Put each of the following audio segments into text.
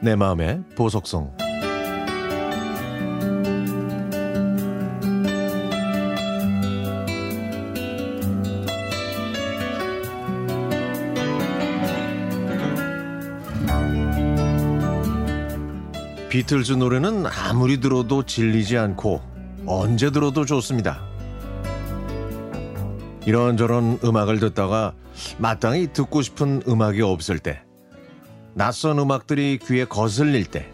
내 마음의 보석성 비틀즈 노래는 아무리 들어도 질리지 않고 언제 들어도 좋습니다. 이런저런 음악을 듣다가 마땅히 듣고 싶은 음악이 없을 때, 낯선 음악들이 귀에 거슬릴 때,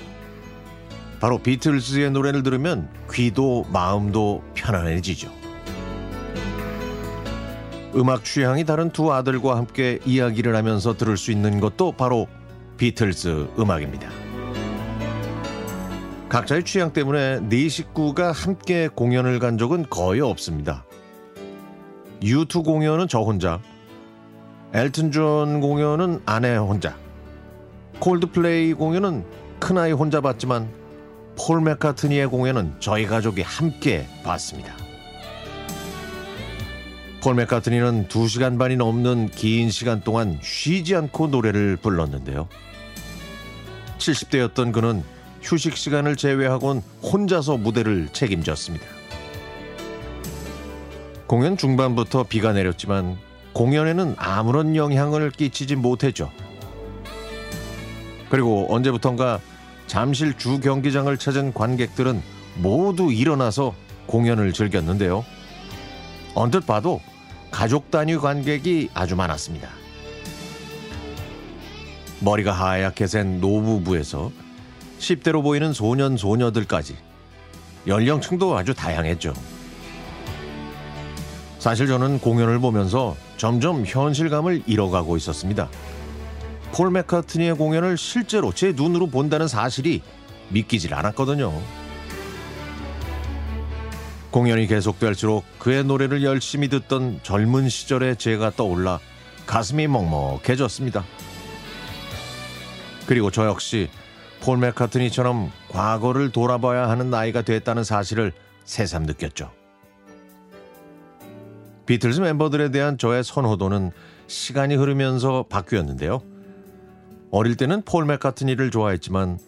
바로 비틀즈의 노래를 들으면 귀도 마음도 편안해지죠. 음악 취향이 다른 두 아들과 함께 이야기를 하면서 들을 수 있는 것도 바로 비틀즈 음악입니다. 각자의 취향 때문에 네 식구가 함께 공연을 간 적은 거의 없습니다. U2 공연은 저 혼자, 엘튼 존 공연은 아내 혼자, 콜드플레이 공연은 큰아이 혼자 봤지만 폴 맥카트니의 공연은 저희 가족이 함께 봤습니다. 폴 맥카트니는 2시간 반이 넘는 긴 시간 동안 쉬지 않고 노래를 불렀는데요. 70대였던 그는 휴식 시간을 제외하곤 혼자서 무대를 책임졌습니다. 공연 중반부터 비가 내렸지만 공연에는 아무런 영향을 끼치지 못했죠. 그리고 언제부턴가 잠실 주 경기장을 찾은 관객들은 모두 일어나서 공연을 즐겼는데요. 언뜻 봐도 가족 단위 관객이 아주 많았습니다. 머리가 하얗게 센 노부부에서 10대로 보이는 소년 소녀들까지 연령층도 아주 다양했죠. 사실 저는 공연을 보면서 점점 현실감을 잃어가고 있었습니다. 폴 맥카트니의 공연을 실제로 제 눈으로 본다는 사실이 믿기질 않았거든요. 공연이 계속될수록 그의 노래를 열심히 듣던 젊은 시절의 제가 떠올라 가슴이 먹먹해졌습니다. 그리고 저 역시 폴 맥카트니처럼 과거를 돌아봐야 하는 나이가 됐다는 사실을 새삼 느꼈죠. 비틀즈 멤버들에 대한 저의 선호도는 시간이 흐르면서 바뀌었는데요. 어릴 때는 폴 맥카트니를 좋아했지만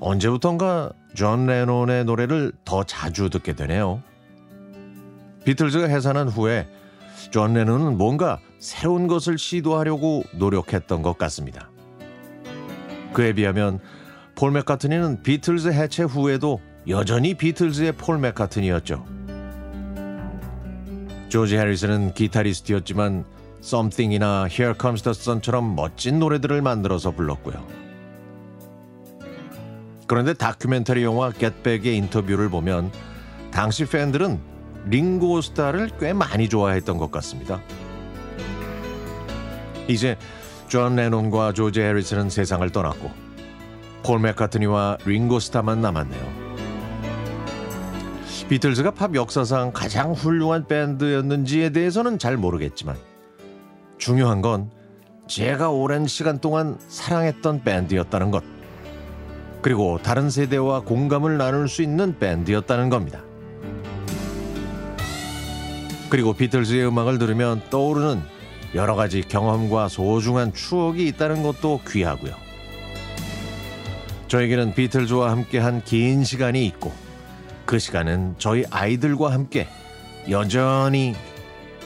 언제부턴가 존 레논의 노래를 더 자주 듣게 되네요. 비틀즈가 해산한 후에 존 레논은 뭔가 새로운 것을 시도하려고 노력했던 것 같습니다. 그에 비하면 폴 맥카트니는 비틀즈 해체 후에도 여전히 비틀즈의 폴 맥카트니였죠. 조지 해리슨은 기타리스트였지만 Something이나 Here Comes the Sun처럼 멋진 노래들을 만들어서 불렀고요. 그런데 다큐멘터리 영화 Back의 인터뷰를 보면 당시 팬들은 링고 스타를 꽤 많이 좋아했던 것 같습니다. 이제 존 레논과 조지 해리슨은 세상을 떠났고 폴 맥카트니와 링고 스타만 남았네요. 비틀즈가 팝 역사상 가장 훌륭한 밴드였는지에 대해서는 잘 모르겠지만 중요한 건 제가 오랜 시간 동안 사랑했던 밴드였다는 것. 그리고 다른 세대와 공감을 나눌 수 있는 밴드였다는 겁니다. 그리고 비틀즈의 음악을 들으면 떠오르는 여러 가지 경험과 소중한 추억이 있다는 것도 귀하고요. 저에게는 비틀즈와 함께한 긴 시간이 있고 그 시간은 저희 아이들과 함께 여전히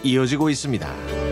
이어지고 있습니다.